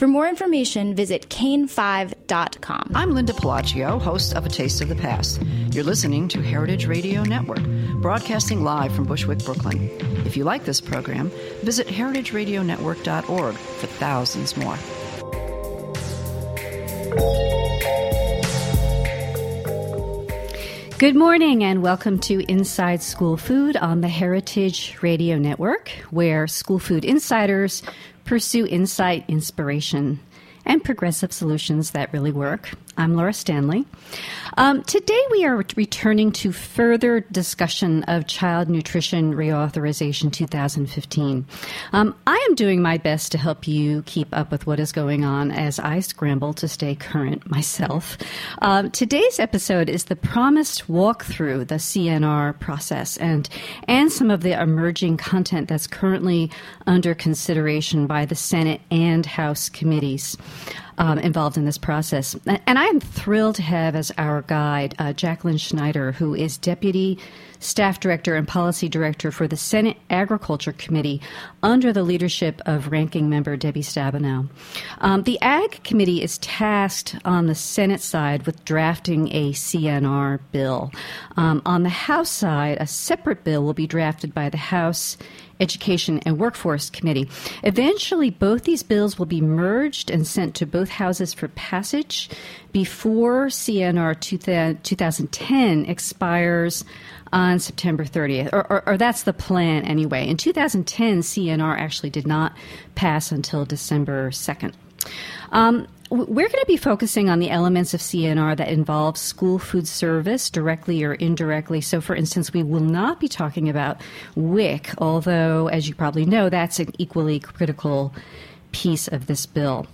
For more information, visit cain5.com. I'm Linda Pelaccio, host of A Taste of the Past. You're listening to Heritage Radio Network, broadcasting live from Bushwick, Brooklyn. If you like this program, visit heritageradionetwork.org for thousands more. Good morning and welcome to Inside School Food on the Heritage Radio Network, where school food insiders pursue insight, inspiration, and progressive solutions that really work. I'm Laura Stanley. Um, today we are returning to further discussion of Child Nutrition Reauthorization 2015. Um, I am doing my best to help you keep up with what is going on as I scramble to stay current myself. Um, today's episode is the promised walkthrough the CNR process and and some of the emerging content that's currently under consideration by the Senate and House committees um, involved in this process. And I am thrilled to have as our guide uh, Jacqlyn Schneider, who is Deputy Staff Director and Policy Director for the Senate Agriculture Committee under the leadership of Ranking Member Debbie Stabenow. Um, the Ag Committee is tasked on the Senate side with drafting a CNR bill. Um, on the House side, a separate bill will be drafted by the House Education and Workforce Committee. Eventually, both these bills will be merged and sent to both houses for passage before CNR 2010 expires on September 30th, or, or, or, that's the plan anyway. In 2010, CNR actually did not pass until December 2nd. Um, we're going to be focusing on the elements of CNR that involve school food service directly or indirectly. So, for instance, we will not be talking about WIC, although, as you probably know, that's an equally critical piece of this bill.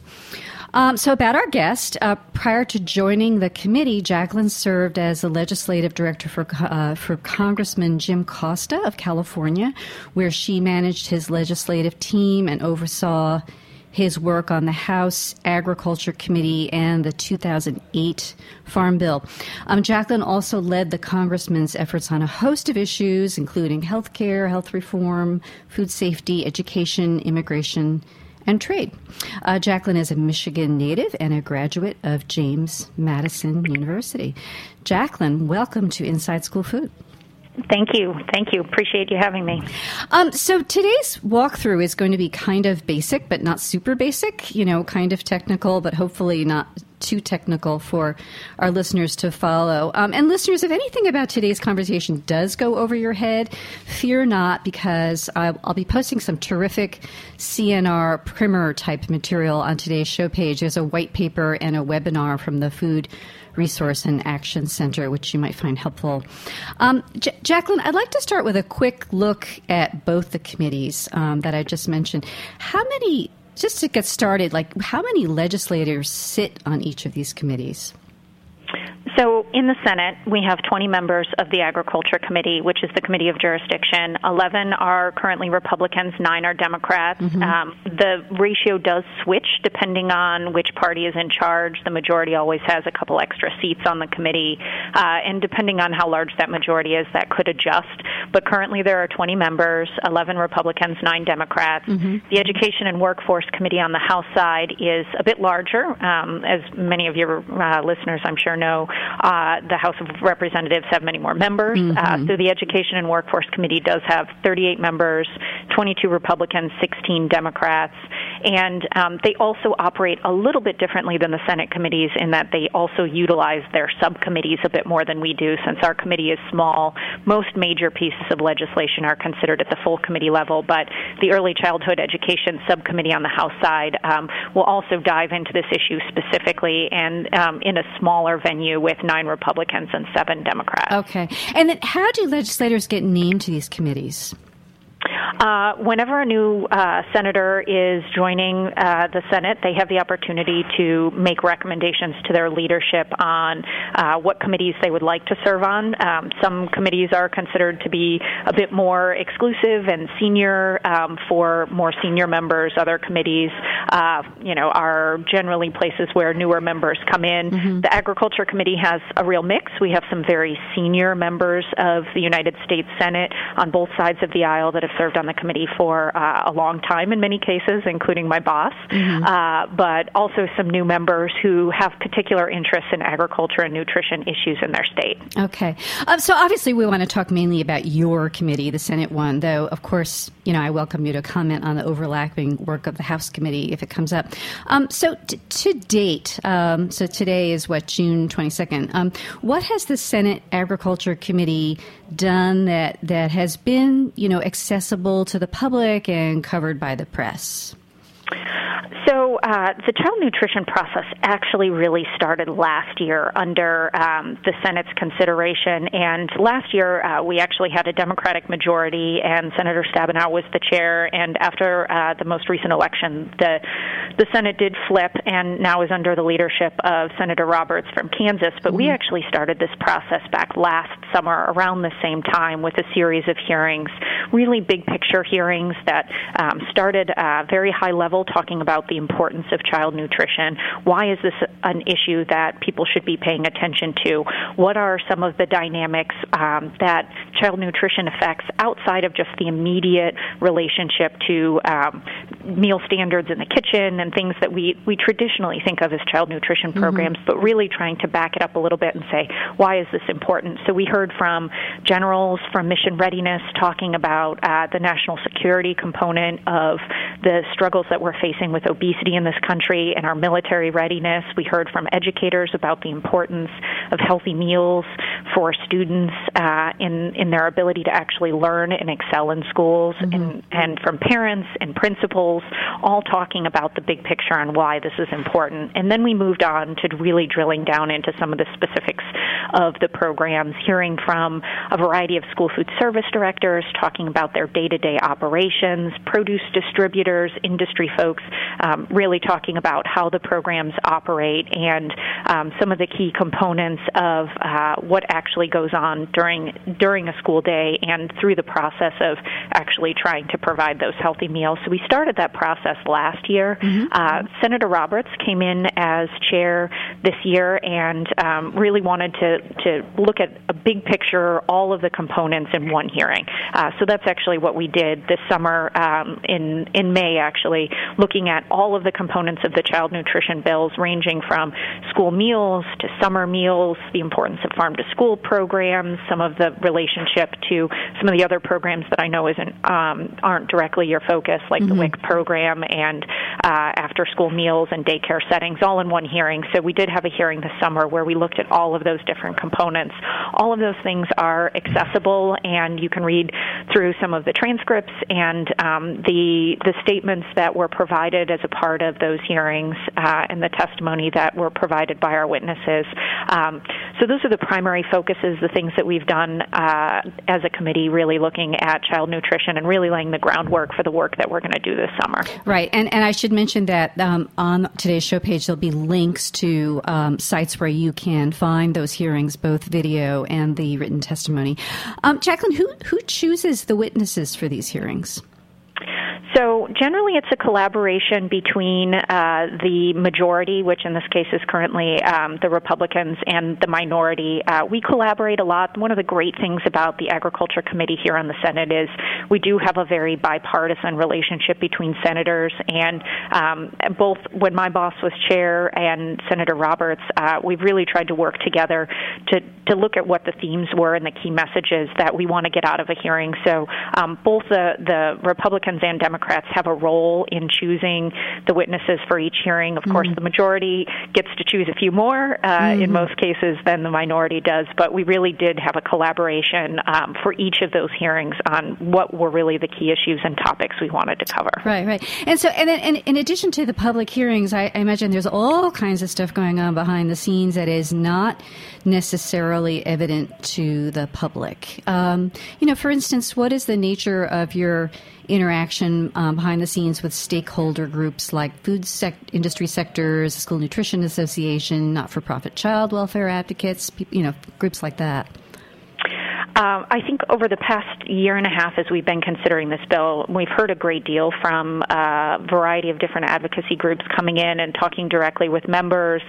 Um, so, about our guest, uh, prior to joining the committee, Jacqlyn served as the legislative director for uh, for Congressman Jim Costa of California, where she managed his legislative team and oversaw his work on the House Agriculture Committee and the 2008 Farm Bill. Um, Jacqlyn also led the congressman's efforts on a host of issues, including health care, health reform, food safety, education, immigration, and trade. Uh, Jacqlyn is a Michigan native and a graduate of James Madison University. Jacqlyn, welcome to Inside School Food. Thank you. Thank you. Appreciate you having me. Um, so today's walkthrough is going to be kind of basic, but not super basic, you know, kind of technical, but hopefully not too technical for our listeners to follow. Um, and listeners, if anything about today's conversation does go over your head, fear not, because I'll, I'll be posting some terrific CNR primer type material on today's show page. There's a white paper and a webinar from the Food Research and Action Center, which you might find helpful. Um, Jacqlyn, I'd like to start with a quick look at both the committees um, that I just mentioned. How many, just to get started, like how many legislators sit on each of these committees? So, in the Senate, we have 20 members of the Agriculture Committee, which is the committee of jurisdiction. 11 are currently Republicans, 9 are Democrats. Mm-hmm. Um, the ratio does switch depending on which party is in charge. The majority always has a couple extra seats on the committee, uh, and depending on how large that majority is, that could adjust. but currently there are 20 members, 11 Republicans, 9 Democrats. Mm-hmm. The Education and Workforce Committee on the House side is a bit larger. Um, as many of your uh, listeners, I'm sure, know, uh, the House of Representatives have many more members. Uh, mm-hmm. so the Education and Workforce Committee does have 38 members, 22 Republicans, 16 Democrats, and um, they also operate a little bit differently than the Senate committees in that they also utilize their subcommittees a bit more than we do. Since our committee is small, most major pieces of legislation are considered at the full committee level, but the Early Childhood Education Subcommittee on the House side um, will also dive into this issue specifically and um, in a smaller venue with nine Republicans and seven Democrats. Okay. And then how do legislators get named to these committees? Uh, whenever a new uh, senator is joining uh, the Senate, they have the opportunity to make recommendations to their leadership on uh, what committees they would like to serve on. Um, some committees are considered to be a bit more exclusive and senior um, for more senior members. Other committees, uh, you know, are generally places where newer members come in. Mm-hmm. The Agriculture Committee has a real mix. We have some very senior members of the United States Senate on both sides of the aisle that have served on the committee for uh, a long time in many cases, including my boss, mm-hmm. uh, but also some new members who have particular interests in agriculture and nutrition issues in their state. Okay. Um, so obviously, we want to talk mainly about your committee, the Senate one, though, of course, you know, I welcome you to comment on the overlapping work of the House committee if it comes up. Um, so t- to date, um, so today is what, June 22nd, um, what has the Senate Agriculture Committee done that, that has been, you know, accessible to the public and covered by the press? So uh, the child nutrition process actually really started last year under um, the Senate's consideration, and last year uh, we actually had a Democratic majority, and Senator Stabenow was the chair. And after uh, the most recent election, the the Senate did flip, and now is under the leadership of Senator Roberts from Kansas. But mm-hmm. we actually started this process back last summer, around the same time, with a series of hearings, really big picture hearings that um, started uh, very high level, talking about the the importance of child nutrition. Why is this an issue that people should be paying attention to? What are some of the dynamics um, that child nutrition affects outside of just the immediate relationship to um, meal standards in the kitchen and things that we, we traditionally think of as child nutrition mm-hmm. programs, mm-hmm. but really trying to back it up a little bit and say, why is this important? So we heard from generals from Mission Readiness talking about uh, the national security component of the struggles that we're facing with obesity obesity in this country and our military readiness. We heard from educators about the importance of healthy meals for students uh, in in their ability to actually learn and excel in schools, mm-hmm. and and from parents and principals, all talking about the big picture on why this is important. And then we moved on to really drilling down into some of the specifics of the programs, hearing from a variety of school food service directors talking about their day-to-day operations, produce distributors, industry folks. Um, really talking about how the programs operate and um, some of the key components of uh, what actually goes on during during a school day and through the process of actually trying to provide those healthy meals. So we started that process last year. Mm-hmm. Uh, Senator Roberts came in as chair this year and um, really wanted to to look at a big picture, all of the components in one hearing. Uh, so that's actually what we did this summer um, in in May, actually looking at all all of the components of the child nutrition bills, ranging from school meals to summer meals, the importance of farm to school programs, some of the relationship to some of the other programs that I know isn't um, aren't directly your focus, like mm-hmm. the WIC program and uh, after school meals and daycare settings, all in one hearing. So we did have a hearing this summer where we looked at all of those different components. All of those things are accessible, and you can read through some of the transcripts and um, the the statements that were provided as a part of those hearings uh, and the testimony that were provided by our witnesses. Um, so those are the primary focuses, the things that we've done uh, as a committee, really looking at child nutrition and really laying the groundwork for the work that we're going to do this summer. Right, and and I should mention that um, on today's show page there'll be links to um, sites where you can find those hearings, both video and the written testimony. Um, Jacqlyn, who who chooses the witnesses for these hearings? So generally, it's a collaboration between uh, the majority, which in this case is currently um, the Republicans, and the minority. Uh, we collaborate a lot. One of the great things about the Agriculture Committee here on the Senate is we do have a very bipartisan relationship between senators, and um, both when my boss was chair and Senator Roberts, uh, we've really tried to work together to to look at what the themes were and the key messages that we want to get out of a hearing. So um, both the the Republicans and Democrats have a role in choosing the witnesses for each hearing. Of mm-hmm. course, the majority gets to choose a few more uh, mm-hmm. in most cases than the minority does, but we really did have a collaboration um, for each of those hearings on what were really the key issues and topics we wanted to cover. Right, right. And so, and then, and in addition to the public hearings, I, I imagine there's all kinds of stuff going on behind the scenes that is not necessarily evident to the public. Um, you know, for instance, what is the nature of your interaction um, behind the scenes with stakeholder groups like food sec- industry sectors, School Nutrition Association, not-for-profit child welfare advocates, you know, groups like that? Um, I think over the past year and a half, as we've been considering this bill, we've heard a great deal from a variety of different advocacy groups coming in and talking directly with members,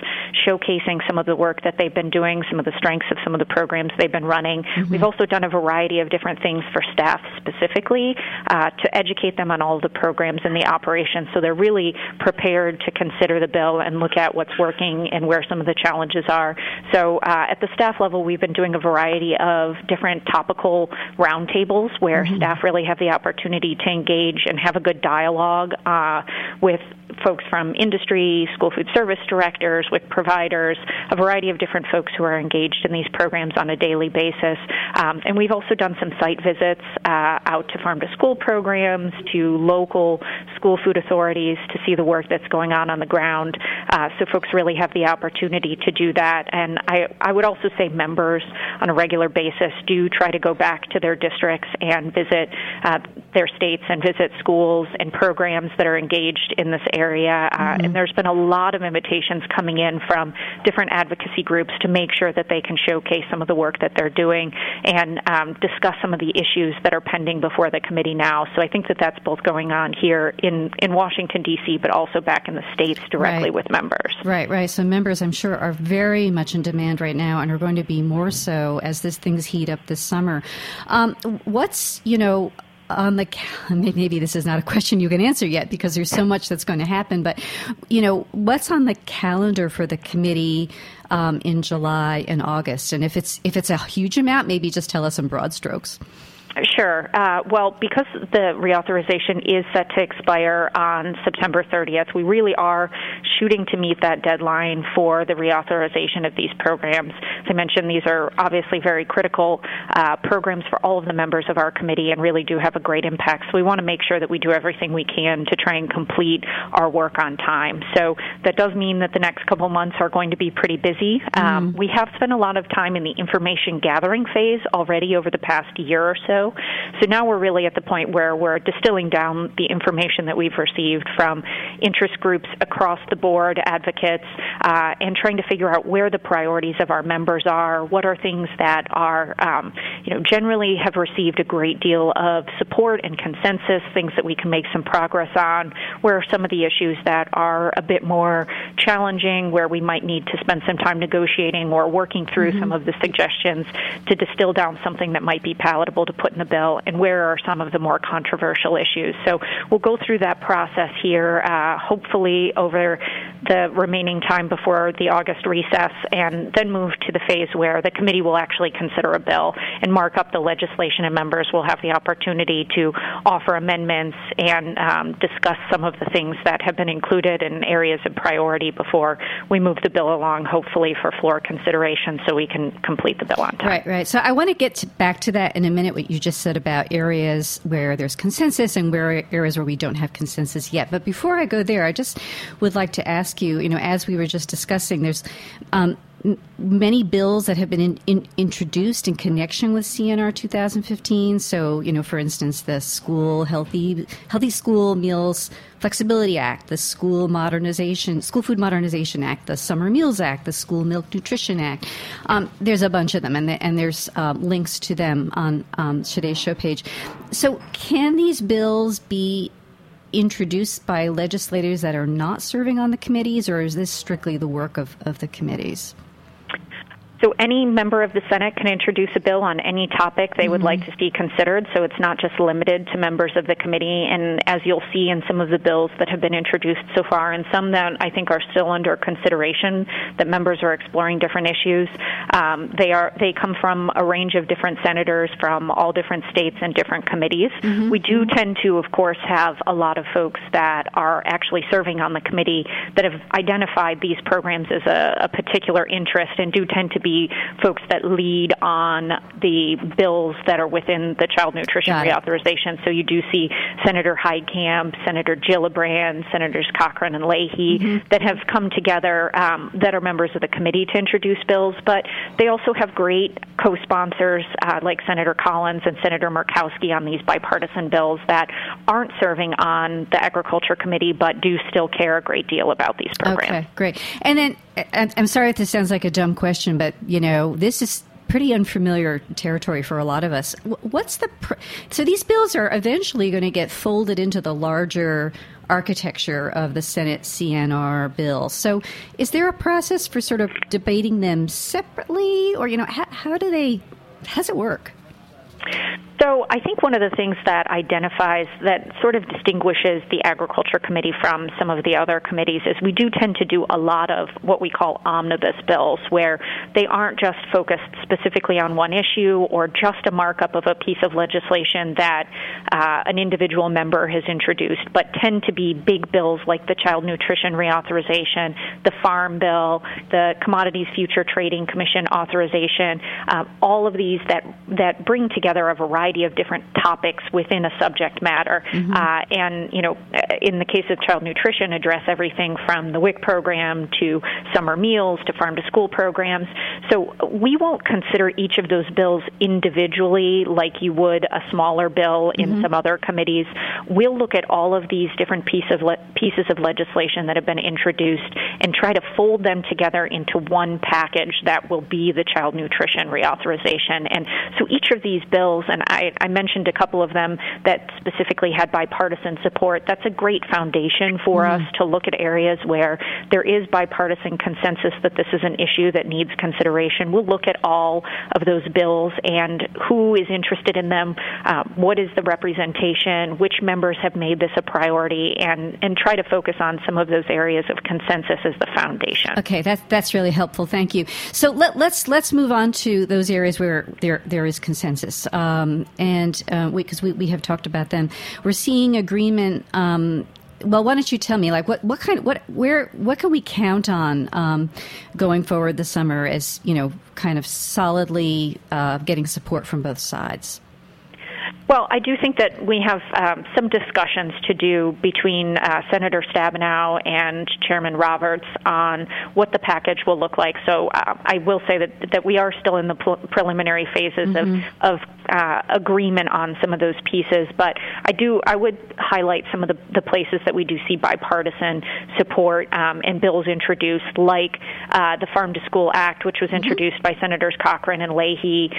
showcasing some of the work that they've been doing, some of the strengths of some of the programs they've been running. Mm-hmm. We've also done a variety of different things for staff specifically uh, to educate them on all the programs and the operations so they're really prepared to consider the bill and look at what's working and where some of the challenges are. So uh, at the staff level, we've been doing a variety of different different topical roundtables where mm-hmm. staff really have the opportunity to engage and have a good dialogue uh, with folks from industry, school food service directors, with providers, a variety of different folks who are engaged in these programs on a daily basis. Um, and we've also done some site visits uh, out to farm to school programs, to local school food authorities to see the work that's going on on the ground. Uh, so folks really have the opportunity to do that. And I, I would also say members on a regular basis do try to go back to their districts and visit uh, their states and visit schools and programs that are engaged in this area. Uh, mm-hmm. And there's been a lot of invitations coming in from different advocacy groups to make sure that they can showcase some of the work that they're doing and um, discuss some of the issues that are pending before the committee now. So I think that that's both going on here in, in Washington, D.C., but also back in the states directly right. with members. Right, right. So members, I'm sure, are very much in demand right now and are going to be more so as this things heat up this summer. Um, what's, you know, on the maybe this is not a question you can answer yet because there's so much that's going to happen but you know what's on the calendar for the committee um, in July and August? And if it's if it's a huge amount maybe just tell us in broad strokes Sure. Uh, well, because the reauthorization is set to expire on September 30th, we really are shooting to meet that deadline for the reauthorization of these programs. As I mentioned, these are obviously very critical uh, programs for all of the members of our committee and really do have a great impact. So we want to make sure that we do everything we can to try and complete our work on time. So that does mean that the next couple months are going to be pretty busy. Um, mm-hmm. Um, we have spent a lot of time in the information gathering phase already over the past year or so. So now we're really at the point where we're distilling down the information that we've received from interest groups across the board, advocates, uh, and trying to figure out where the priorities of our members are. What are things that are, um, you know, generally have received a great deal of support and consensus, things that we can make some progress on. Where are some of the issues that are a bit more challenging, where we might need to spend some time negotiating or working through mm-hmm. some of the suggestions to distill down something that might be palatable to put in the bill and where are some of the more controversial issues. So we'll go through that process here, uh, hopefully over the remaining time before the August recess, and then move to the phase where the committee will actually consider a bill and mark up the legislation, and members will have the opportunity to offer amendments and um, discuss some of the things that have been included in areas of priority before we move the bill along, hopefully for floor consideration, so we can complete the bill on time. Right, right. So I want to get to, back to that in a minute. What you just about areas where there's consensus and where areas where we don't have consensus yet. But before I go there, I just would like to ask you, you know, as we were just discussing, there's um, many bills that have been in, in, introduced in connection with CNR 2015. So, you know, for instance, the School Healthy Healthy School Meals Flexibility Act, the School Modernization School Food Modernization Act, the Summer Meals Act, the School Milk Nutrition Act. Um, there's a bunch of them, and, the, and there's um, links to them on um, today's show page. So, can these bills be introduced by legislators that are not serving on the committees, or is this strictly the work of, of the committees? So any member of the Senate can introduce a bill on any topic they mm-hmm. would like to see considered. So it's not just limited to members of the committee. And as you'll see in some of the bills that have been introduced so far, and some that I think are still under consideration, that members are exploring different issues. Um, they are they come from a range of different senators from all different states and different committees. Mm-hmm. We do tend to, of course, have a lot of folks that are actually serving on the committee that have identified these programs as a, a particular interest and do tend to be be folks that lead on the bills that are within the child nutrition reauthorization. So you do see Senator Heitkamp, Senator Gillibrand, Senators Cochran and Leahy mm-hmm. that have come together um, that are members of the committee to introduce bills, but they also have great co-sponsors uh, like Senator Collins and Senator Murkowski on these bipartisan bills that aren't serving on the Agriculture Committee but do still care a great deal about these programs. Okay, great. And then I'm sorry if this sounds like a dumb question, but you know, this is pretty unfamiliar territory for a lot of us. What's the pr- so these bills are eventually going to get folded into the larger architecture of the Senate CNR bill. So, is there a process for sort of debating them separately, or you know, how, how do they? How does it work? So I think one of the things that identifies that sort of distinguishes the Agriculture Committee from some of the other committees is we do tend to do a lot of what we call omnibus bills, where they aren't just focused specifically on one issue or just a markup of a piece of legislation that uh, an individual member has introduced, but tend to be big bills like the Child Nutrition Reauthorization, the Farm Bill, the Commodities Future Trading Commission authorization, uh, all of these that that bring together a variety variety of different topics within a subject matter. Mm-hmm. Uh, and, you know, in the case of child nutrition, address everything from the WIC program to summer meals to farm to school programs. So we won't consider each of those bills individually like you would a smaller bill in mm-hmm. some other committees. We'll look at all of these different piece of le- pieces of legislation that have been introduced and try to fold them together into one package that will be the child nutrition reauthorization. And so each of these bills, and I I, mentioned a couple of them that specifically had bipartisan support. That's a great foundation for mm-hmm. us to look at areas where there is bipartisan consensus that this is an issue that needs consideration. We'll look at all of those bills and who is interested in them, uh, what is the representation, which members have made this a priority, and, and try to focus on some of those areas of consensus as the foundation. Okay, that's that's really helpful. Thank you. So let, let's, let's move on to those areas where there there is consensus. Um, and because uh, we, we, we have talked about them, we're seeing agreement. Um, well, why don't you tell me, like, what, what kind, what, where, what can we count on um, going forward this summer as you know, kind of solidly uh, getting support from both sides? Well, I do think that we have um, some discussions to do between uh, Senator Stabenow and Chairman Roberts on what the package will look like. So uh, I will say that that we are still in the pl- preliminary phases mm-hmm. of of uh, agreement on some of those pieces. But I do I would highlight some of the, the places that we do see bipartisan support um, and bills introduced, like uh, the Farm to School Act, which was mm-hmm. introduced mm-hmm. by Senators Cochran and Leahy.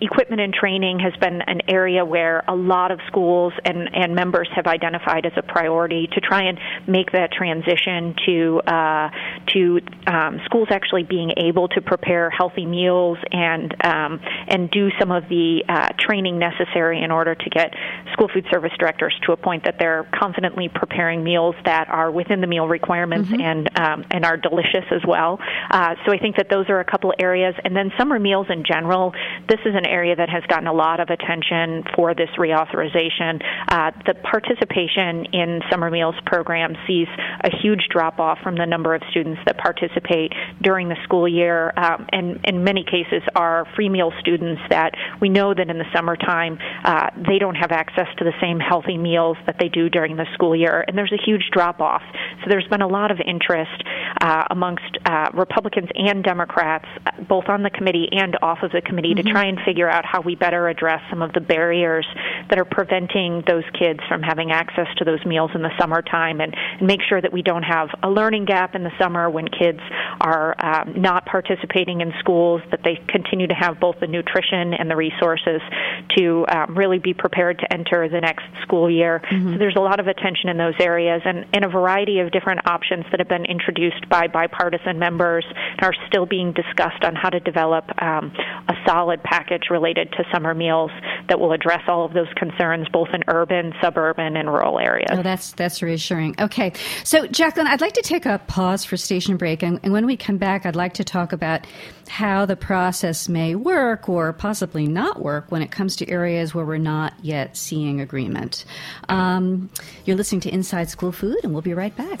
Equipment and training has been an area where a lot of schools and, and members have identified as a priority to try and make that transition to uh, to um, schools actually being able to prepare healthy meals and um, and do some of the uh, training necessary in order to get school food service directors to a point that they're confidently preparing meals that are within the meal requirements mm-hmm. and um, and are delicious as well. Uh, so I think that those are a couple areas, and then summer meals in general. This is an area that has gotten a lot of attention for this reauthorization. Uh, the participation in summer meals program sees a huge drop off from the number of students that participate during the school year, um, and in many cases are free meal students that we know that in the summertime uh, they don't have access to the same healthy meals that they do during the school year, and there's a huge drop off. So there's been a lot of interest uh, amongst uh, Republicans and Democrats, both on the committee and off of the committee, mm-hmm. to try and figure figure out how we better address some of the barriers that are preventing those kids from having access to those meals in the summertime and, and make sure that we don't have a learning gap in the summer when kids are um, not participating in schools, that they continue to have both the nutrition and the resources to um, really be prepared to enter the next school year. Mm-hmm. So there's a lot of attention in those areas and, and a variety of different options that have been introduced by bipartisan members and are still being discussed on how to develop um, a solid package related to summer meals that will address all of those concerns both in urban, suburban, and rural areas. Oh, that's that's reassuring. Okay, so Jacqlyn, I'd like to take a pause for station break, and, and when we come back, I'd like to talk about how the process may work or possibly not work when it comes to areas where we're not yet seeing agreement. Um, you're listening to Inside School Food, and we'll be right back.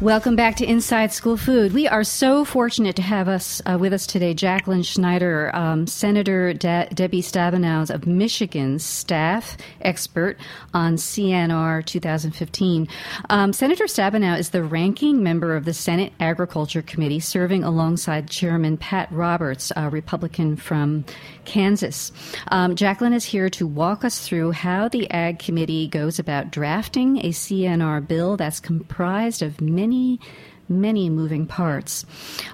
Welcome back to Inside School Food. We are so fortunate to have us uh, with us today, Jacqlyn Schneider, um, Senator De- Debbie Stabenow of Michigan's staff expert on CNR 2015. Um, Senator Stabenow is the ranking member of the Senate Agriculture Committee, serving alongside Chairman Pat Roberts, a Republican from Kansas. Um, Jacqlyn is here to walk us through how the Ag Committee goes about drafting a CNR bill that's comprised of many many many moving parts.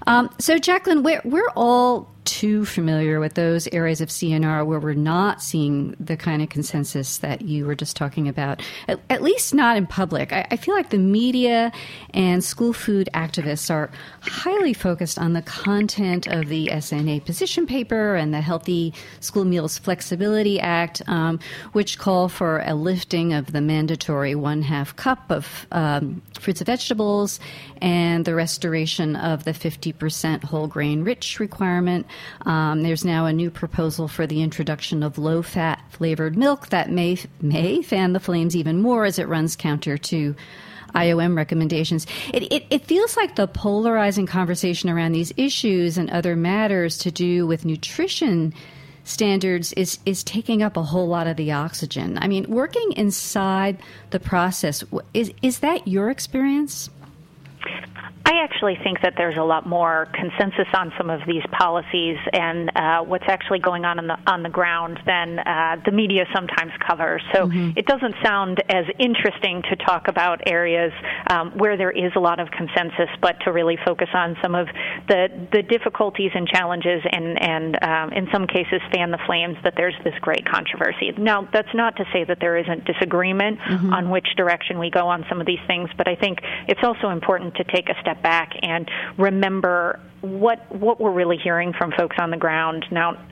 Um, so, Jacqlyn, we're, we're all too familiar with those areas of CNR where we're not seeing the kind of consensus that you were just talking about, at, at least not in public. I, I, feel like the media and school food activists are highly focused on the content of the SNA position paper and the Healthy School Meals Flexibility Act, um, which call for a lifting of the mandatory one half cup of um, fruits and vegetables and the restoration of the 50% whole grain rich requirement. Um, there's now a new proposal for the introduction of low fat flavored milk that may, may fan the flames even more as it runs counter to IOM recommendations. It, it, it, feels like the polarizing conversation around these issues and other matters to do with nutrition standards is, is taking up a whole lot of the oxygen. I mean, working inside the process, is, is that your experience? I actually think that there's a lot more consensus on some of these policies and uh, what's actually going on on the on the ground than uh, the media sometimes covers. So mm-hmm. it doesn't sound as interesting to talk about areas um, where there is a lot of consensus, but to really focus on some of the the difficulties and challenges, and and um, in some cases fan the flames that there's this great controversy. Now that's not to say that there isn't disagreement mm-hmm. on which direction we go on some of these things, but I think it's also important to take a step back and remember what what we're really hearing from folks on the ground. Now,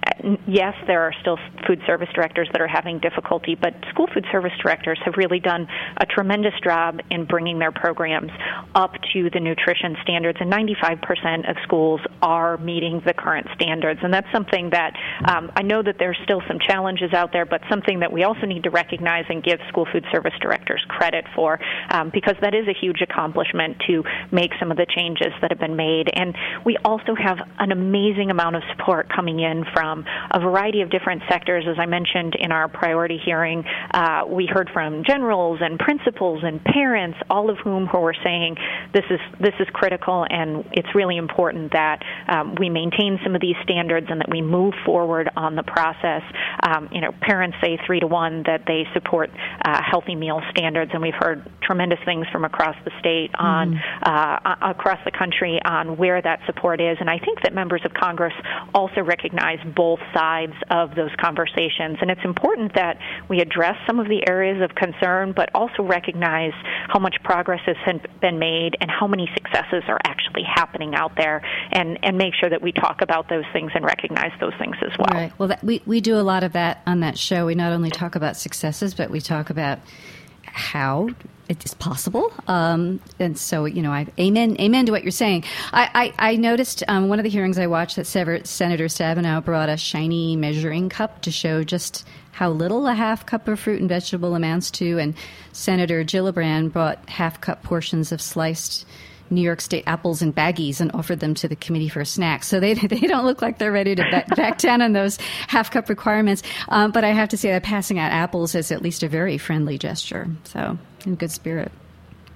yes, there are still food service directors that are having difficulty, but school food service directors have really done a tremendous job in bringing their programs up to the nutrition standards, and 95% of schools are meeting the current standards. And that's something that um, I know that there's still some challenges out there, but something that we also need to recognize and give school food service directors credit for, um, because that is a huge accomplishment to make some of the changes that have been made. And we also have an amazing amount of support coming in from a variety of different sectors. As I mentioned in our priority hearing, uh, we heard from generals and principals and parents, all of whom who were saying this is this is critical and it's really important that um, we maintain some of these standards and that we move forward on the process. Um, you know, parents say three to one that they support uh, healthy meal standards, and we've heard tremendous things from across the state on mm. uh, uh, across the country on where that support is. And I think that members of Congress also recognize both sides of those conversations. And it's important that we address some of the areas of concern, but also recognize how much progress has been made and how many successes are actually happening out there, and, and make sure that we talk about those things and recognize those things as well. Right. Well, that, we, we do a lot of that on that show. We not only talk about successes, but we talk about how it is possible. Um, and so, you know, I amen, amen to what you're saying. I, I, I noticed um, one of the hearings I watched that Senator Stabenow brought a shiny measuring cup to show just how little a half cup of fruit and vegetable amounts to, and Senator Gillibrand brought half cup portions of sliced New York State apples in baggies and offered them to the committee for a snack. So they, they don't look like they're ready to back, back down on those half cup requirements. Um, but I have to say that passing out apples is at least a very friendly gesture. So in good spirit.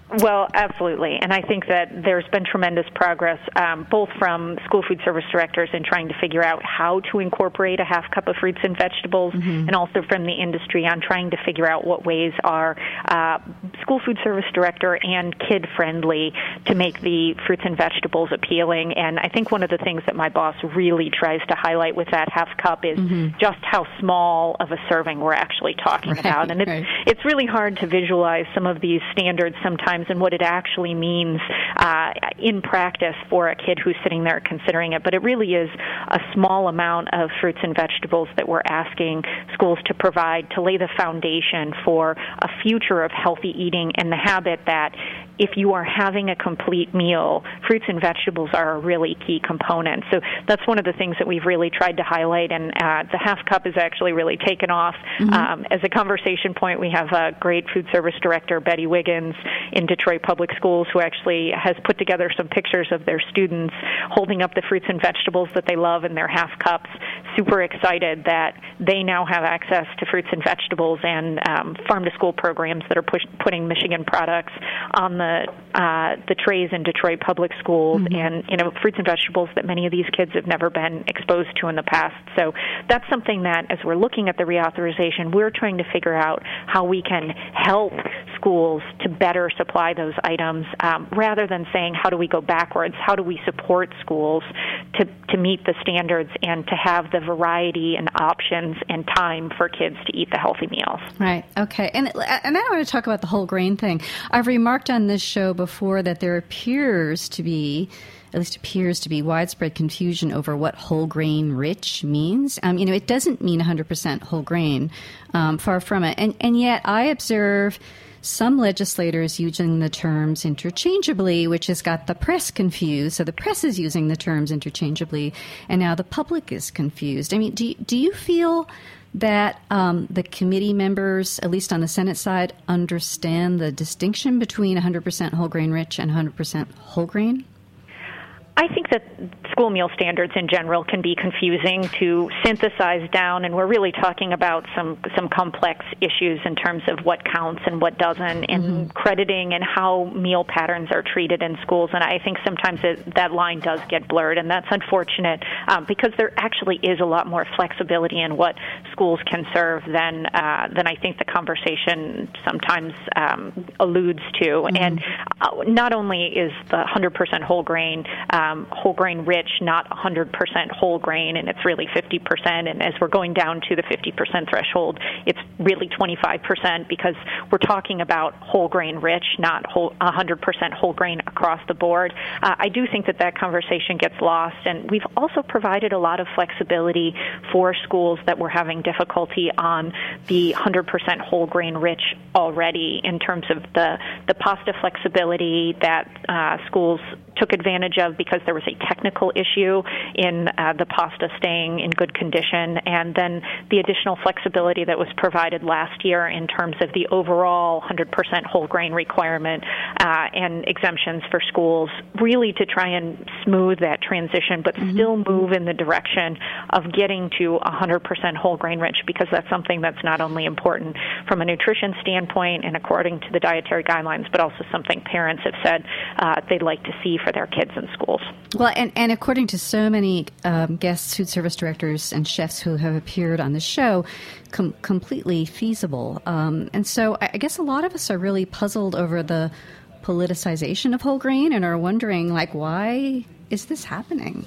Well, absolutely. And I think that there's been tremendous progress, um, both from school food service directors in trying to figure out how to incorporate a half cup of fruits and vegetables, mm-hmm. and also from the industry on trying to figure out what ways are uh, school food service director and kid friendly to make the fruits and vegetables appealing. And I think one of the things that my boss really tries to highlight with that half cup is mm-hmm. just how small of a serving we're actually talking right, about. And it's, right. it's really hard to visualize some of these standards sometimes times and what it actually means uh, in practice for a kid who's sitting there considering it. But it really is a small amount of fruits and vegetables that we're asking schools to provide to lay the foundation for a future of healthy eating and the habit that if you are having a complete meal, fruits and vegetables are a really key component. So that's one of the things that we've really tried to highlight, and uh, the half cup is actually really taken off mm-hmm. um, as a conversation point. We have a great food service director, Betty Wiggins, in Detroit Public Schools, who actually has put together some pictures of their students holding up the fruits and vegetables that they love in their half cups. Super excited that they now have access to fruits and vegetables and um, farm to school programs that are push- putting Michigan products on the the uh, the trays in Detroit public schools, mm-hmm. and you know fruits and vegetables that many of these kids have never been exposed to in the past. So that's something that, as we're looking at the reauthorization, we're trying to figure out how we can help schools to better supply those items, um, rather than saying how do we go backwards. How do we support schools to to meet the standards and to have the variety and options and time for kids to eat the healthy meals. Right. Okay. And and I want to talk about the whole grain thing. I've remarked on this this show before that there appears to be at least appears to be widespread confusion over what whole grain rich means. Um, you know, it doesn't mean 100% whole grain, um, far from it. And, and yet I observe some legislators using the terms interchangeably, which has got the press confused. So the press is using the terms interchangeably, and now the public is confused. I mean, do, do you feel that um, the committee members, at least on the Senate side, understand the distinction between 100% whole grain rich and 100% whole grain? I think that school meal standards in general can be confusing to synthesize down, and we're really talking about some some complex issues in terms of what counts and what doesn't, and mm-hmm. crediting and how meal patterns are treated in schools. And I think sometimes it, that line does get blurred, and that's unfortunate um, because there actually is a lot more flexibility in what schools can serve than uh, than I think the conversation sometimes um, alludes to. Mm-hmm. And uh, not only is the 100% whole grain uh, um, whole grain rich, not 100% whole grain, and it's really 50%. And as we're going down to the 50% threshold, it's really 25% because we're talking about whole grain rich, not whole, 100% whole grain across the board. Uh, I do think that that conversation gets lost, and we've also provided a lot of flexibility for schools that were having difficulty on the 100% whole grain rich already in terms of the the pasta flexibility that uh, schools took advantage of because there was a technical issue in uh, the pasta staying in good condition, and then the additional flexibility that was provided last year in terms of the overall 100% whole grain requirement uh, and exemptions for schools, really to try and smooth that transition, but mm-hmm. still move in the direction of getting to 100% whole grain rich because that's something that's not only important from a nutrition standpoint and according to the dietary guidelines, but also something parents have said uh, they'd like to see for their kids in schools. Well, and, and according to so many um, guest food service directors and chefs who have appeared on the show, com- completely feasible. Um, and so I, I guess a lot of us are really puzzled over the politicization of whole grain and are wondering, like, why is this happening?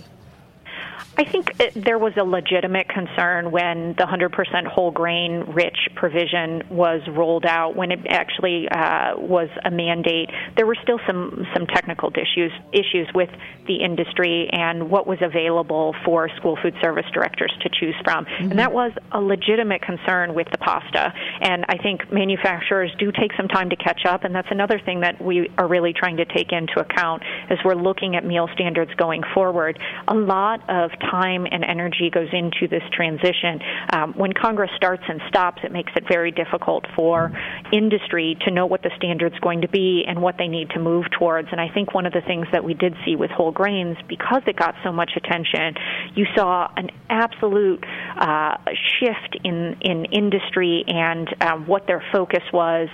I think it, there was a legitimate concern when the 100% whole grain rich provision was rolled out. When it actually uh, was a mandate, there were still some some technical issues issues with the industry and what was available for school food service directors to choose from, mm-hmm. and that was a legitimate concern with the pasta. And I think manufacturers do take some time to catch up, and that's another thing that we are really trying to take into account as we're looking at meal standards going forward. A lot of time and energy goes into this transition. Um, when Congress starts and stops, it makes it very difficult for industry to know what the standard's going to be and what they need to move towards. And I think one of the things that we did see with whole grains, because it got so much attention, you saw an absolute uh, shift in in industry and uh, what their focus was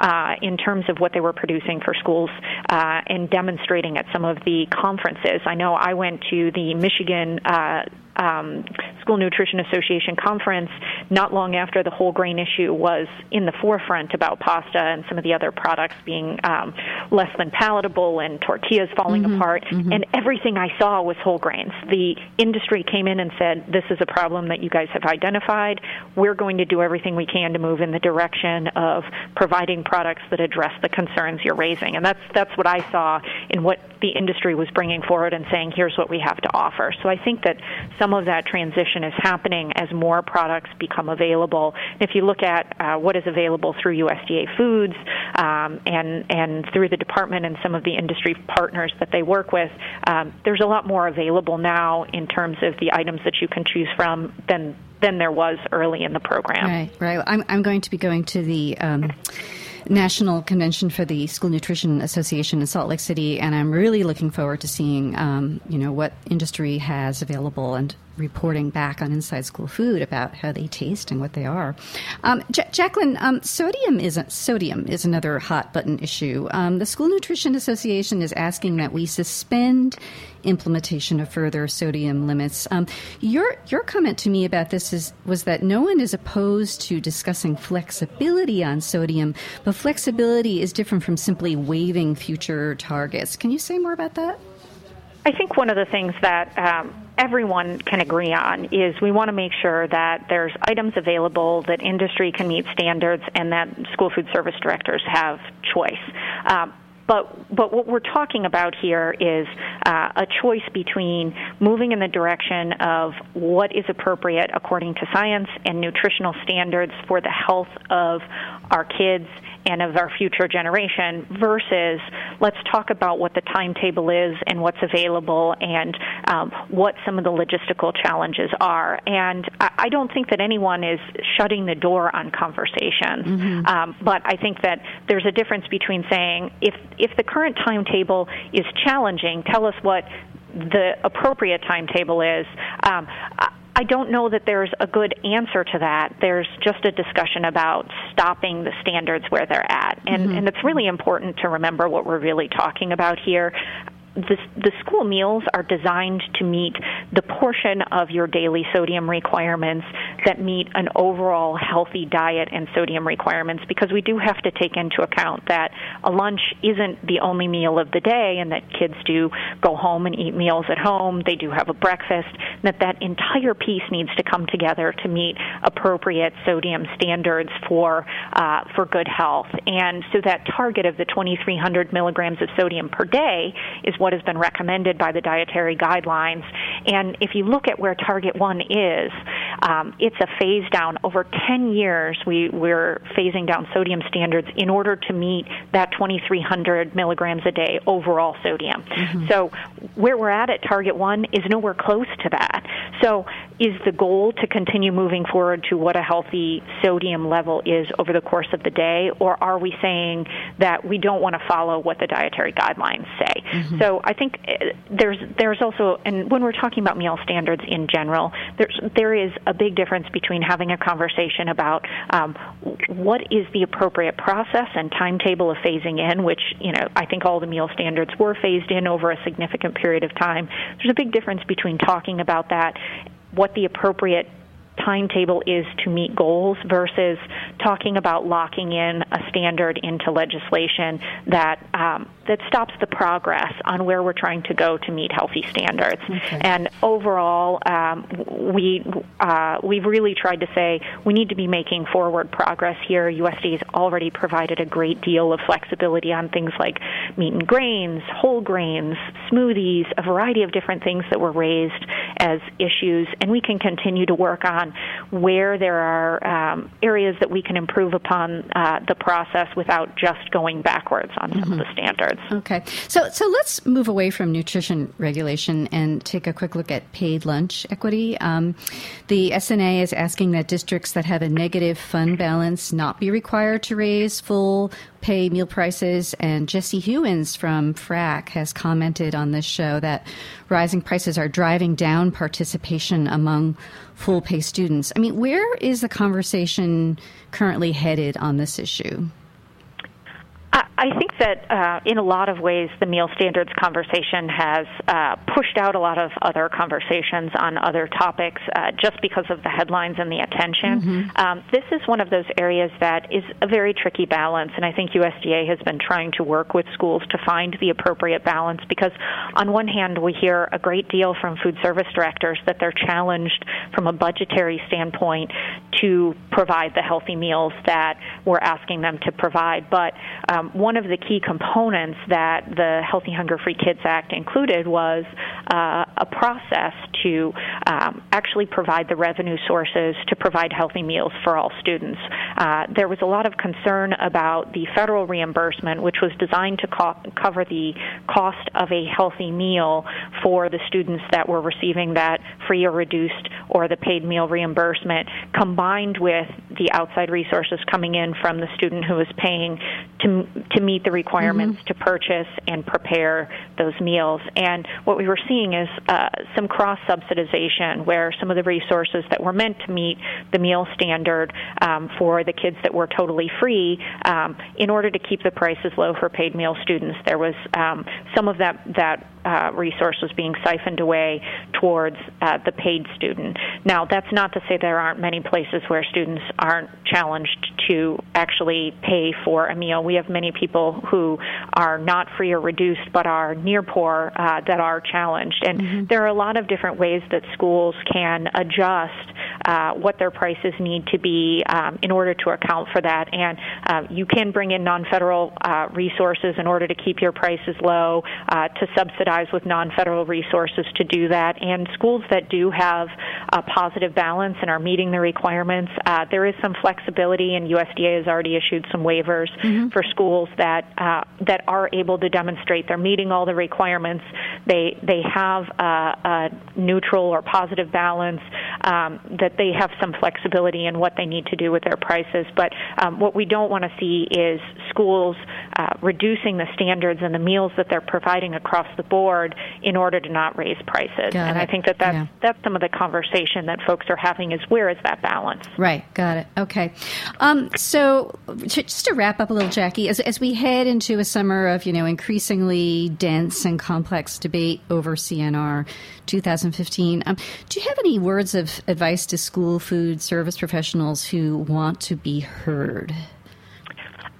uh, in terms of what they were producing for schools uh, and demonstrating at some of the conferences. I know I went to the Michigan uh, um, School Nutrition Association conference not long after the whole grain issue was in the forefront about pasta and some of the other products being um, less than palatable and tortillas falling mm-hmm, apart. Mm-hmm. And everything I saw was whole grains. The industry came in and said, This is a problem that you guys have identified. We're going to do everything we can to move in the direction of providing products that address the concerns you're raising. And that's, that's what I saw in what the industry was bringing forward and saying, Here's what we have to offer. So I think that some of that transition is happening as more products become available. If you look at uh, what is available through USDA Foods um, and and through the department and some of the industry partners that they work with, um, there's a lot more available now in terms of the items that you can choose from than than there was early in the program. Right, right. I'm I'm going to be going to the. Um, national convention for the School Nutrition Association in Salt Lake City, and I'm really looking forward to seeing, um, you know, what industry has available and reporting back on Inside School Food about how they taste and what they are. Um, Jacqlyn, um, sodium is sodium is another hot button issue. Um, the School Nutrition Association is asking that we suspend implementation of further sodium limits. Um, your your comment to me about this is was that no one is opposed to discussing flexibility on sodium, but flexibility is different from simply waiving future targets. Can you say more about that? I think one of the things that um, everyone can agree on is we want to make sure that there's items available that industry can meet standards and that school food service directors have choice. Um, but but what we're talking about here is uh, a choice between moving in the direction of what is appropriate according to science and nutritional standards for the health of our kids and of our future generation versus let's talk about what the timetable is and what's available and um, what some of the logistical challenges are. And I, don't think that anyone is shutting the door on conversation, mm-hmm. um, but I think that there's a difference between saying if if the current timetable is challenging, tell us what the appropriate timetable is. Um, I don't know that there's a good answer to that. There's just a discussion about stopping the standards where they're at. And, mm-hmm. and it's really important to remember what we're really talking about here the, the school meals are designed to meet the portion of your daily sodium requirements that meet an overall healthy diet and sodium requirements because we do have to take into account that a lunch isn't the only meal of the day and that kids do go home and eat meals at home. They do have a breakfast that that entire piece needs to come together to meet appropriate sodium standards for uh, for good health. And so that target of the 2300 milligrams of sodium per day is what what has been recommended by the dietary guidelines. And if you look at where Target 1 is, um, it's a phase down. Over 10 years, we, we're phasing down sodium standards in order to meet that 2,300 milligrams a day overall sodium. Mm-hmm. So where we're at at Target 1 is nowhere close to that. So is the goal to continue moving forward to what a healthy sodium level is over the course of the day, or are we saying that we don't want to follow what the dietary guidelines say? Mm-hmm. So I think uh, there's there's also, and when we're talking about meal standards in general, there's there is a big difference between having a conversation about um, what is the appropriate process and timetable of phasing in, which you know I think all the meal standards were phased in over a significant period of time. There's a big difference between talking about that, what the appropriate timetable is to meet goals versus talking about locking in a standard into legislation that um, that stops the progress on where we're trying to go to meet healthy standards. Okay. And overall, um, we uh, we've really tried to say we need to be making forward progress here. USDA has already provided a great deal of flexibility on things like meat and grains, whole grains, smoothies, a variety of different things that were raised as issues, and we can continue to work on where there are um, areas that we can improve upon uh, the process without just going backwards on mm-hmm. of the standards. Okay, so so let's move away from nutrition regulation and take a quick look at paid lunch equity. Um, the SNA is asking that districts that have a negative fund balance not be required to raise full pay meal prices. And Jesse Hewins from FRAC has commented on this show that rising prices are driving down participation among full pay students. I mean, where is the conversation currently headed on this issue? I think that uh, in a lot of ways, the meal standards conversation has uh, pushed out a lot of other conversations on other topics uh, just because of the headlines and the attention. Mm-hmm. Um, this is one of those areas that is a very tricky balance, and I think USDA has been trying to work with schools to find the appropriate balance because, on one hand, we hear a great deal from food service directors that they're challenged from a budgetary standpoint to provide the healthy meals that we're asking them to provide. But um, one of the key components that the Healthy Hunger Free Kids Act included was uh, a process to um, actually provide the revenue sources to provide healthy meals for all students. Uh, there was a lot of concern about the federal reimbursement, which was designed to co- cover the cost of a healthy meal for the students that were receiving that free or reduced or the paid meal reimbursement, combined with the outside resources coming in from the student who was paying to to meet the requirements mm-hmm. to purchase and prepare those meals. And what we were seeing is uh, some cross subsidization, where some of the resources that were meant to meet the meal standard um, for the kids that were totally free, um, in order to keep the prices low for paid meal students, there was um, some of that that uh, resource was being siphoned away towards uh, the paid student. Now, that's not to say there aren't many places where students aren't challenged to actually pay for a meal. We have many people who are not free or reduced but are near poor uh, that are challenged. And mm-hmm. there are a lot of different ways that schools can adjust uh, what their prices need to be um, in order to account for that. And uh, you can bring in non federal uh, resources in order to keep your prices low, uh, to subsidize with non federal resources to do that. And schools that do have a positive balance and are meeting the requirements, uh, there is some flexibility, and USDA has already issued some waivers mm-hmm. for schools that uh, that are able to demonstrate they're meeting all the requirements. They they have a, a neutral or positive balance. Um, that they have some flexibility in what they need to do with their prices. But um, what we don't want to see is schools uh, reducing the standards and the meals that they're providing across the board in order to not raise prices. Got and it. I think that that's, yeah. that's some of the conversation that folks are having is where is that balance? Right. Got it. Okay. Um, so just to wrap up a little, Jackie, as, as we head into a summer of you know increasingly dense and complex debate over CNR 2015, um, do you have any words of advice to school food service professionals who want to be heard?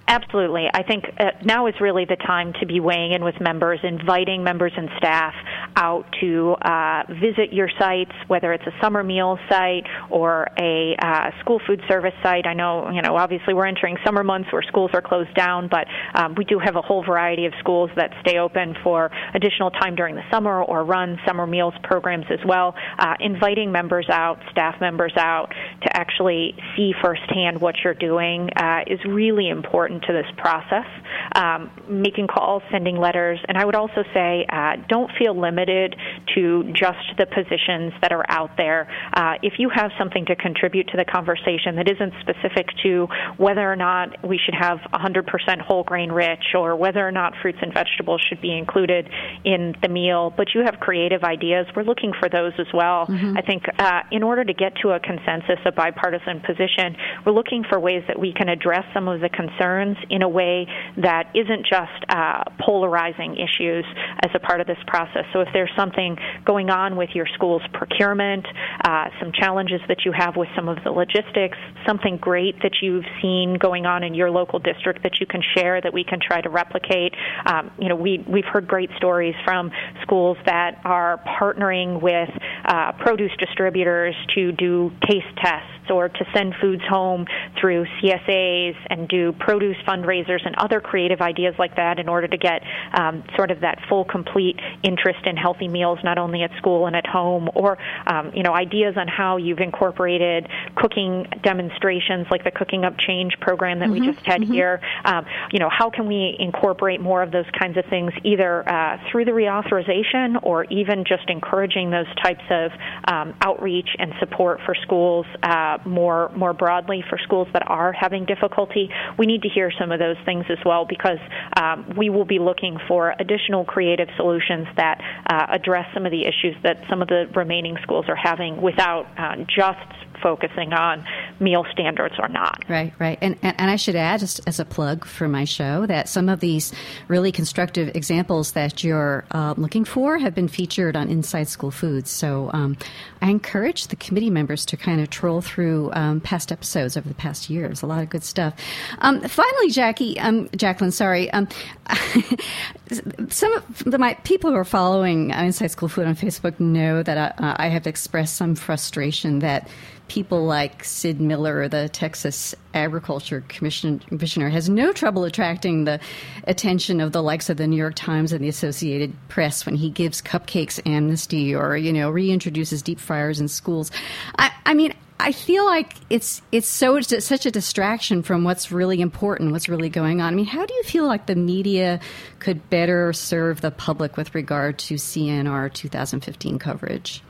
Absolutely. I think uh, now is really the time to be weighing in with members, inviting members and staff out to uh, visit your sites, whether it's a summer meal site or a uh, school food service site. I know, you know, obviously we're entering summer months where schools are closed down, but um, we do have a whole variety of schools that stay open for additional time during the summer or run summer meals programs as well. Uh, inviting members out, staff members out to actually see firsthand what you're doing uh, is really important important to this process, um, making calls, sending letters. And I would also say uh, don't feel limited to just the positions that are out there. Uh, if you have something to contribute to the conversation that isn't specific to whether or not we should have 100% whole grain rich or whether or not fruits and vegetables should be included in the meal, but you have creative ideas, we're looking for those as well. Mm-hmm. I think uh, in order to get to a consensus, a bipartisan position, we're looking for ways that we can address some of the concerns concerns in a way that isn't just uh, polarizing issues as a part of this process. So if there's something going on with your school's procurement, uh, some challenges that you have with some of the logistics, something great that you've seen going on in your local district that you can share that we can try to replicate. Um, you know, we we've heard great stories from schools that are partnering with uh, produce distributors to do taste tests or to send foods home through CSAs and do produce fundraisers and other creative ideas like that in order to get um, sort of that full, complete interest in healthy meals, not only at school and at home, or um, you know ideas on how you've incorporated cooking demonstrations like the Cooking Up Change program that mm-hmm, we just had mm-hmm. here. Um, you know, how can we incorporate more of those kinds of things either uh, through the reauthorization or even just encouraging those types of um, outreach and support for schools uh, more more broadly for schools that are having difficulty. We need to hear some of those things as well because um, we will be looking for additional creative solutions that uh, address some of the issues that some of the remaining schools are having without uh, just focusing on meal standards or not. Right, right. And, and, and I should add, just as a plug for my show, that some of these really constructive examples that you're uh, looking for have been featured on Inside School Foods. So um, I encourage the committee members to kind of troll through um, past episodes over the past year. There's a lot of good stuff. Um, finally, Jackie, um, Jacqlyn, sorry. Um, some of the, my people who are following Inside School Food on Facebook know that I, uh, I have expressed some frustration that people like Sid Miller, the Texas Agriculture Commission, Commissioner, has no trouble attracting the attention of the likes of the New York Times and the Associated Press when he gives cupcakes amnesty or, you know, reintroduces deep fryers in schools. I, I mean, I feel like it's it's so it's such a distraction from what's really important, what's really going on. I mean, how do you feel like the media could better serve the public with regard to CNR 2015 coverage?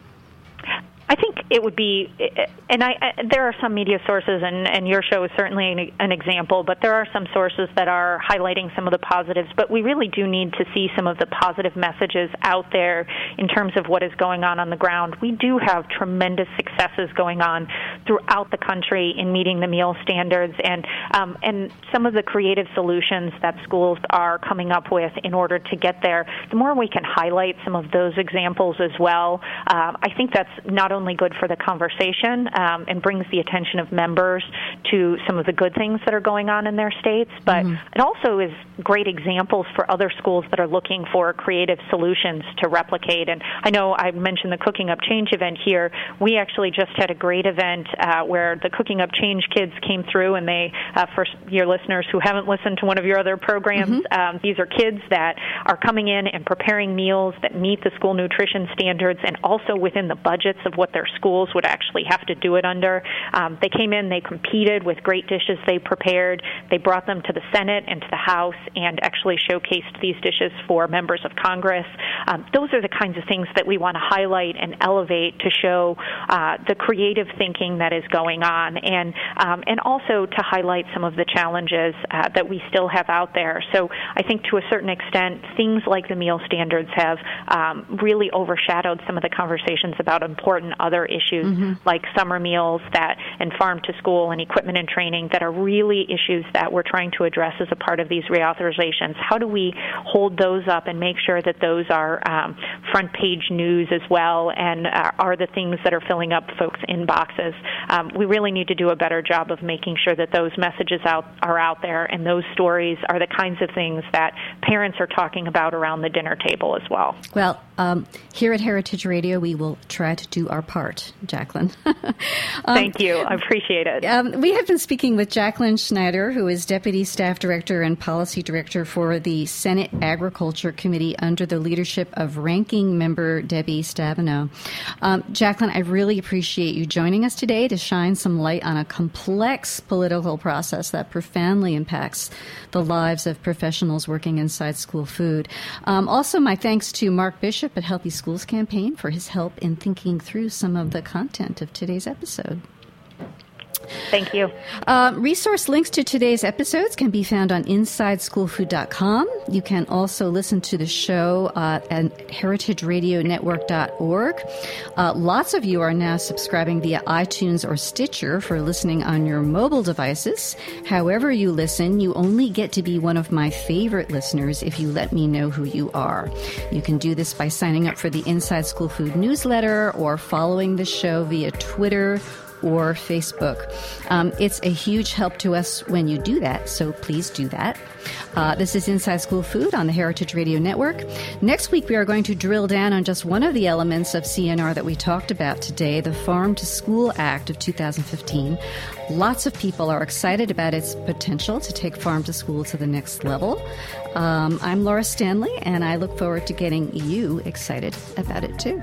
I think it would be, and I, there are some media sources, and, and your show is certainly an, an, example, but there are some sources that are highlighting some of the positives. But we really do need to see some of the positive messages out there in terms of what is going on on the ground. We do have tremendous successes going on throughout the country in meeting the meal standards, and um, and some of the creative solutions that schools are coming up with in order to get there. The more we can highlight some of those examples as well, uh, I think that's not only good for the conversation um, and brings the attention of members to some of the good things that are going on in their states, but mm-hmm. it also is great examples for other schools that are looking for creative solutions to replicate. And I know I mentioned the Cooking Up Change event here. We actually just had a great event uh, where the Cooking Up Change kids came through, and they, uh, for your listeners who haven't listened to one of your other programs, mm-hmm. um, these are kids that are coming in and preparing meals that meet the school nutrition standards and also within the budgets of what what their schools would actually have to do it under. Um, they came in, they competed with great dishes they prepared. They brought them to the Senate and to the House and actually showcased these dishes for members of Congress. Um, those are the kinds of things that we want to highlight and elevate to show uh, the creative thinking that is going on, and um, and also to highlight some of the challenges uh, that we still have out there. So I think to a certain extent, things like the meal standards have um, really overshadowed some of the conversations about important other issues mm-hmm. like summer meals that and farm to school and equipment and training that are really issues that we're trying to address as a part of these reauthorizations. How do we hold those up and make sure that those are um, front page news as well and uh, are the things that are filling up folks' inboxes? Um, we really need to do a better job of making sure that those messages out are out there and those stories are the kinds of things that parents are talking about around the dinner table as well. Well, um, here at Heritage Radio, we will try to do our part, Jacqlyn. um, Thank you. I appreciate it. Um, we have been speaking with Jacqlyn Schneider, who is Deputy Staff Director and Policy Director for the Senate Agriculture Committee under the leadership of Ranking Member Debbie Stabenow. Um, Jacqlyn, I really appreciate you joining us today to shine some light on a complex political process that profoundly impacts the lives of professionals working inside school food. Um, also, my thanks to Mark Bishop at Healthy Schools Campaign for his help in thinking through some of the content of today's episode. Thank you. Uh, resource links to today's episodes can be found on InsideSchoolFood.com. You can also listen to the show uh, at HeritageRadioNetwork.org. Uh, lots of you are now subscribing via iTunes or Stitcher for listening on your mobile devices. However, you listen, you only get to be one of my favorite listeners if you let me know who you are. You can do this by signing up for the Inside School Food newsletter or following the show via Twitter or Facebook. Um, it's a huge help to us when you do that, so please do that. Uh, this is Inside School Food on the Heritage Radio Network. Next week, we are going to drill down on just one of the elements of CNR that we talked about today the Farm to School Act of 2015. Lots of people are excited about its potential to take farm to school to the next level. Um, I'm Laura Stanley, and I look forward to getting you excited about it too.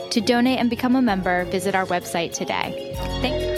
To donate and become a member, visit our website today. Thank